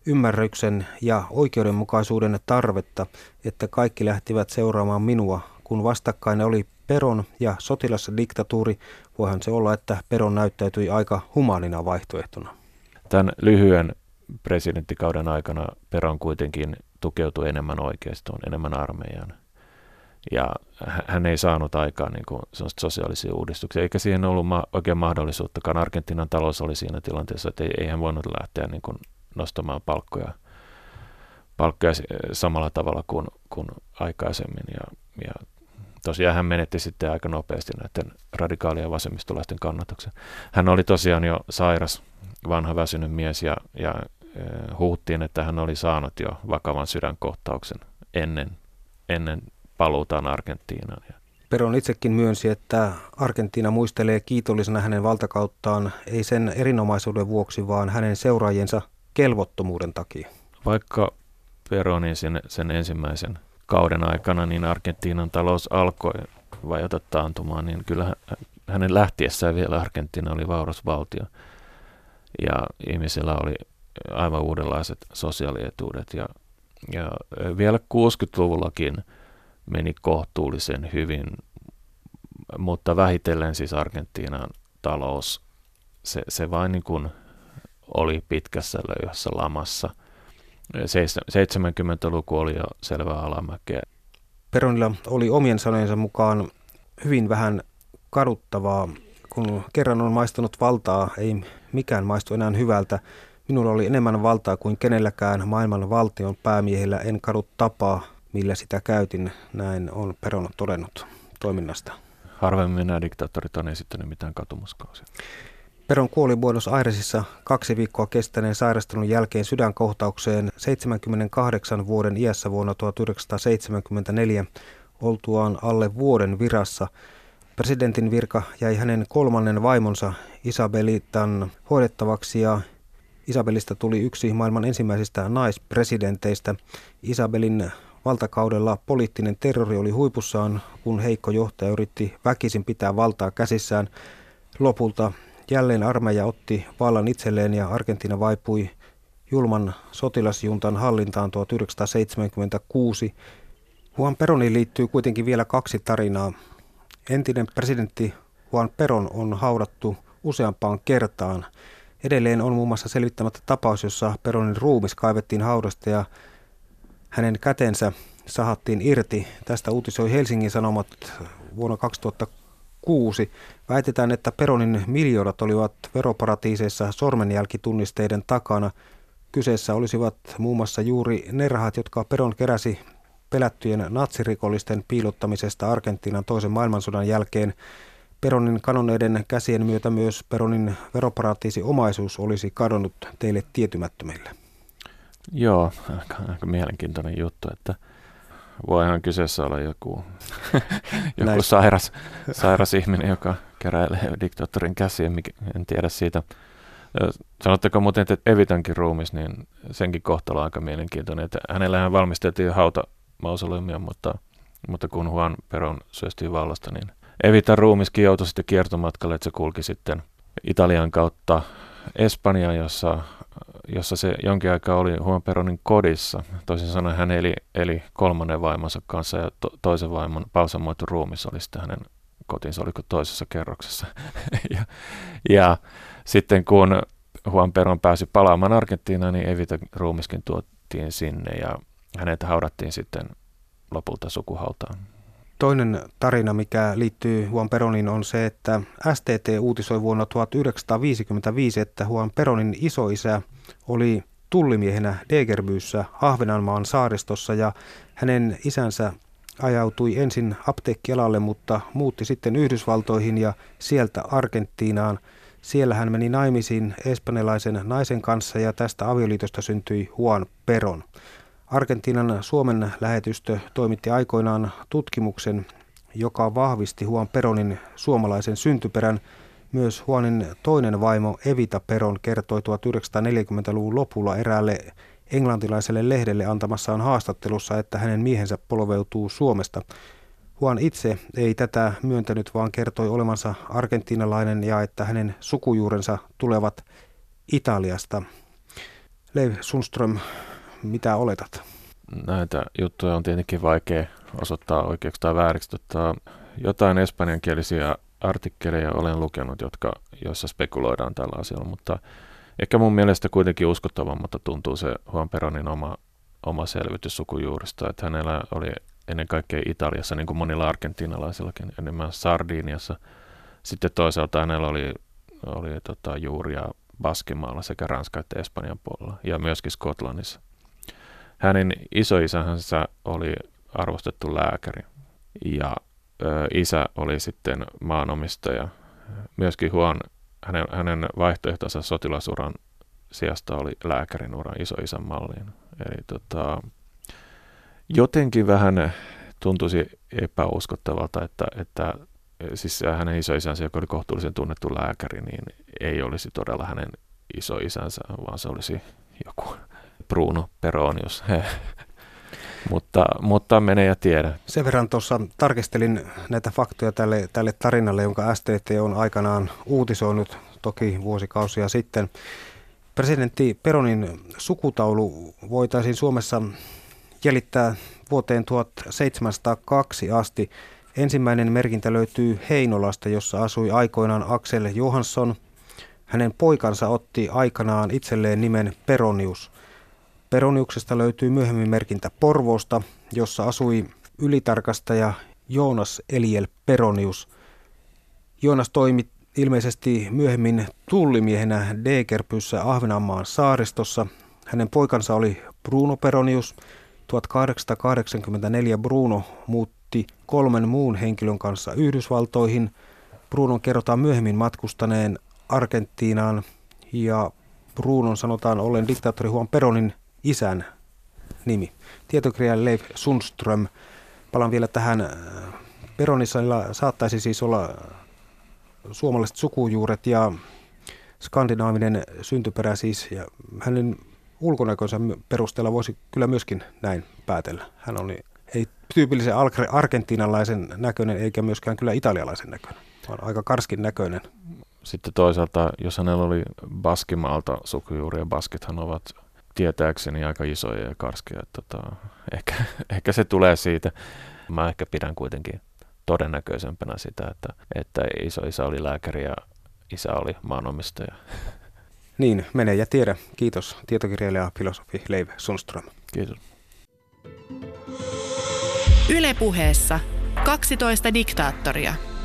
ymmärryksen ja oikeudenmukaisuuden tarvetta, että kaikki lähtivät seuraamaan minua. Kun vastakkain oli Peron ja sotilasdiktatuuri, voihan se olla, että Peron näyttäytyi aika humanina vaihtoehtona. Tämän lyhyen presidenttikauden aikana Peron kuitenkin tukeutui enemmän oikeistoon, enemmän armeijaan. Ja hän ei saanut aikaan niin kuin sosiaalisia uudistuksia, eikä siihen ollut ma- oikein mahdollisuuttakaan. Argentiinan talous oli siinä tilanteessa, että ei, ei hän voinut lähteä niin kuin nostamaan palkkoja, palkkoja samalla tavalla kuin, kuin aikaisemmin. Ja, ja tosiaan hän menetti sitten aika nopeasti näiden radikaalien vasemmistolaisten kannatuksen. Hän oli tosiaan jo sairas, vanha väsynyt mies ja, ja huuttiin, että hän oli saanut jo vakavan sydänkohtauksen ennen, ennen paluutaan Argentiinaan. Peron itsekin myönsi, että Argentiina muistelee kiitollisena hänen valtakauttaan ei sen erinomaisuuden vuoksi, vaan hänen seuraajiensa kelvottomuuden takia. Vaikka Peronin sen, sen ensimmäisen kauden aikana, niin Argentiinan talous alkoi vajota taantumaan, niin kyllä hänen lähtiessään vielä Argentiina oli vauras valtio. Ja ihmisillä oli aivan uudenlaiset sosiaalietuudet. Ja, ja vielä 60-luvullakin meni kohtuullisen hyvin, mutta vähitellen siis Argentiinan talous, se, se vain niin kuin oli pitkässä löyhässä lamassa. 70-luku oli jo selvää alamäkeä. Peronilla oli omien sanojensa mukaan hyvin vähän kaduttavaa. Kun kerran on maistunut valtaa, ei mikään maistu enää hyvältä. Minulla oli enemmän valtaa kuin kenelläkään maailman valtion päämiehillä. En kadu tapaa, millä sitä käytin. Näin on Peron todennut toiminnasta. Harvemmin nämä diktaattorit on esittänyt mitään katumuskausia. Peron kuoli Buenos Airesissa kaksi viikkoa kestäneen sairastelun jälkeen sydänkohtaukseen 78 vuoden iässä vuonna 1974 oltuaan alle vuoden virassa. Presidentin virka jäi hänen kolmannen vaimonsa Isabelitan hoidettavaksi ja Isabelista tuli yksi maailman ensimmäisistä naispresidenteistä. Isabelin valtakaudella poliittinen terrori oli huipussaan, kun heikko johtaja yritti väkisin pitää valtaa käsissään. Lopulta jälleen armeija otti vallan itselleen ja Argentiina vaipui julman sotilasjuntan hallintaan 1976. Juan Peroniin liittyy kuitenkin vielä kaksi tarinaa. Entinen presidentti Juan Peron on haudattu useampaan kertaan – Edelleen on muun muassa selvittämättä tapaus, jossa Peronin ruumis kaivettiin haudasta ja hänen kätensä sahattiin irti. Tästä uutisoi Helsingin Sanomat vuonna 2006. Väitetään, että Peronin miljoonat olivat veroparatiiseissa sormenjälkitunnisteiden takana. Kyseessä olisivat muun muassa juuri ne rahat, jotka Peron keräsi pelättyjen natsirikollisten piilottamisesta Argentiinan toisen maailmansodan jälkeen. Peronin kanoneiden käsien myötä myös Peronin veroparatiisi omaisuus olisi kadonnut teille tietymättömille. Joo, aika, aika mielenkiintoinen juttu, että voihan kyseessä olla joku, joku sairas, sairas ihminen, joka keräilee diktaattorin käsiä, en tiedä siitä. Sanotteko muuten, että Evitankin ruumis, niin senkin kohtalo on aika mielenkiintoinen. Että hänellähän valmisteltiin hauta mausoleumia, mutta, mutta kun Juan Peron syöstiin vallasta, niin Evitan ruumiskin joutui sitten kiertomatkalle, että se kulki sitten Italian kautta Espanjaan, jossa, jossa se jonkin aikaa oli Juan Peronin kodissa. Toisin sanoen hän eli, eli kolmannen vaimonsa kanssa ja to, toisen vaimon palsamoitu ruumis oli sitten hänen kotinsa, oliko toisessa kerroksessa. ja, ja sitten kun Juan Peron pääsi palaamaan Argentiinaan, niin Evita ruumiskin tuotiin sinne ja hänet haudattiin sitten lopulta sukuhautaan. Toinen tarina, mikä liittyy Juan Peronin, on se, että STT uutisoi vuonna 1955, että Juan Peronin isoisä oli tullimiehenä Degerbyyssä Ahvenanmaan saaristossa ja hänen isänsä ajautui ensin apteekkialalle, mutta muutti sitten Yhdysvaltoihin ja sieltä Argentiinaan. Siellä hän meni naimisiin espanjalaisen naisen kanssa ja tästä avioliitosta syntyi Juan Peron. Argentiinan Suomen lähetystö toimitti aikoinaan tutkimuksen, joka vahvisti Juan Peronin suomalaisen syntyperän. Myös Juanin toinen vaimo Evita Peron kertoi 1940-luvun lopulla eräälle englantilaiselle lehdelle antamassaan haastattelussa, että hänen miehensä polveutuu Suomesta. Juan itse ei tätä myöntänyt, vaan kertoi olevansa argentinalainen ja että hänen sukujuurensa tulevat Italiasta. Leiv Sundström, mitä oletat? Näitä juttuja on tietenkin vaikea osoittaa oikeaksi tai vääriksi. Tota, jotain espanjankielisiä artikkeleja olen lukenut, jotka, joissa spekuloidaan tällä asialla, mutta ehkä mun mielestä kuitenkin uskottavammalta tuntuu se Juan Peronin oma, oma selvitys sukujuurista, että hänellä oli ennen kaikkea Italiassa, niin kuin monilla argentinalaisillakin, enemmän Sardiniassa. Sitten toisaalta hänellä oli, oli tota, juuria Baskimaalla sekä Ranska että Espanjan puolella ja myöskin Skotlannissa. Hänen isoisänsä oli arvostettu lääkäri ja isä oli sitten maanomistaja. Myöskin Huon, hänen, hänen vaihtoehtonsa sotilasuran sijasta oli lääkärin uran isoisän malliin. Eli tota, jotenkin vähän tuntuisi epäuskottavalta, että, että siis hänen isoisänsä, joka oli kohtuullisen tunnettu lääkäri, niin ei olisi todella hänen isoisänsä, vaan se olisi joku Bruno Peronius. mutta, mutta mene ja tiedä. Sen verran tuossa tarkistelin näitä faktoja tälle, tälle tarinalle, jonka STT on aikanaan uutisoinut toki vuosikausia sitten. Presidentti Peronin sukutaulu voitaisiin Suomessa jäljittää vuoteen 1702 asti. Ensimmäinen merkintä löytyy Heinolasta, jossa asui aikoinaan Axel Johansson. Hänen poikansa otti aikanaan itselleen nimen Peronius – Peroniuksesta löytyy myöhemmin merkintä Porvoosta, jossa asui ylitarkastaja Joonas Eliel Peronius. Joonas toimi ilmeisesti myöhemmin tullimiehenä Degerpyssä Ahvenanmaan saaristossa. Hänen poikansa oli Bruno Peronius. 1884 Bruno muutti kolmen muun henkilön kanssa Yhdysvaltoihin. Brunon kerrotaan myöhemmin matkustaneen Argentiinaan ja Brunon sanotaan ollen diktaattori Juan Peronin isän nimi. Tietokirjailija Leif Sundström. Palaan vielä tähän. Peronissa saattaisi siis olla suomalaiset sukujuuret ja skandinaavinen syntyperä siis. Ja hänen ulkonäkönsä perusteella voisi kyllä myöskin näin päätellä. Hän oli ei tyypillisen argentinalaisen näköinen eikä myöskään kyllä italialaisen näköinen, vaan aika karskin näköinen. Sitten toisaalta, jos hänellä oli Baskimaalta sukujuuria, Baskithan ovat tietääkseni aika isoja ja karskeja. Tota, ehkä, ehkä se tulee siitä. Mä ehkä pidän kuitenkin todennäköisempänä sitä, että, että iso isä oli lääkäri ja isä oli maanomistaja. Niin, mene ja tiedä. Kiitos tietokirjailija filosofi Leiv Sundström. Kiitos. Ylepuheessa 12 diktaattoria –